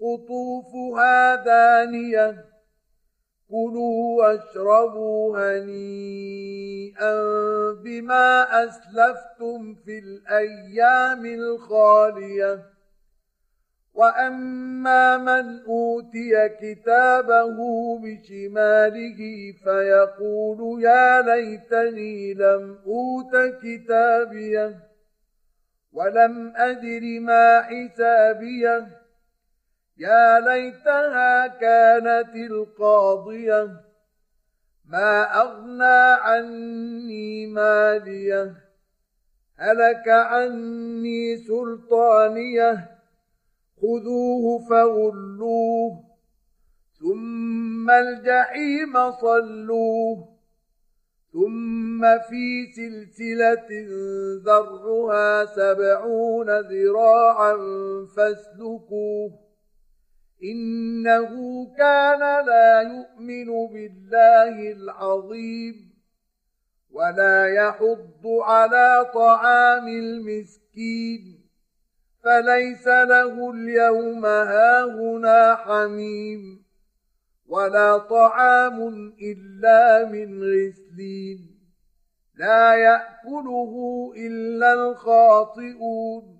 قطوفها دانية. كلوا واشربوا هنيئا بما أسلفتم في الأيام الخالية. وأما من أوتي كتابه بشماله فيقول يا ليتني لم أوت كتابيه. ولم أدر ما حسابيه. يا ليتها كانت القاضية ما أغنى عني مالية هلك عني سلطانية خذوه فغلوه ثم الجحيم صلوه ثم في سلسلة ذرها سبعون ذراعا فاسلكوه. إنه كان لا يؤمن بالله العظيم ولا يحض على طعام المسكين فليس له اليوم هاهنا حميم ولا طعام إلا من غسلين لا يأكله إلا الخاطئون.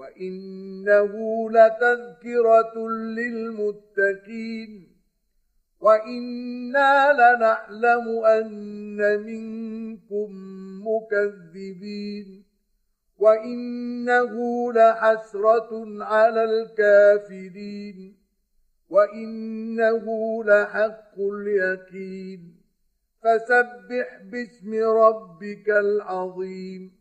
وإنه لتذكرة للمتقين وإنا لنعلم أن منكم مكذبين وإنه لحسرة على الكافرين وإنه لحق اليقين فسبح باسم ربك العظيم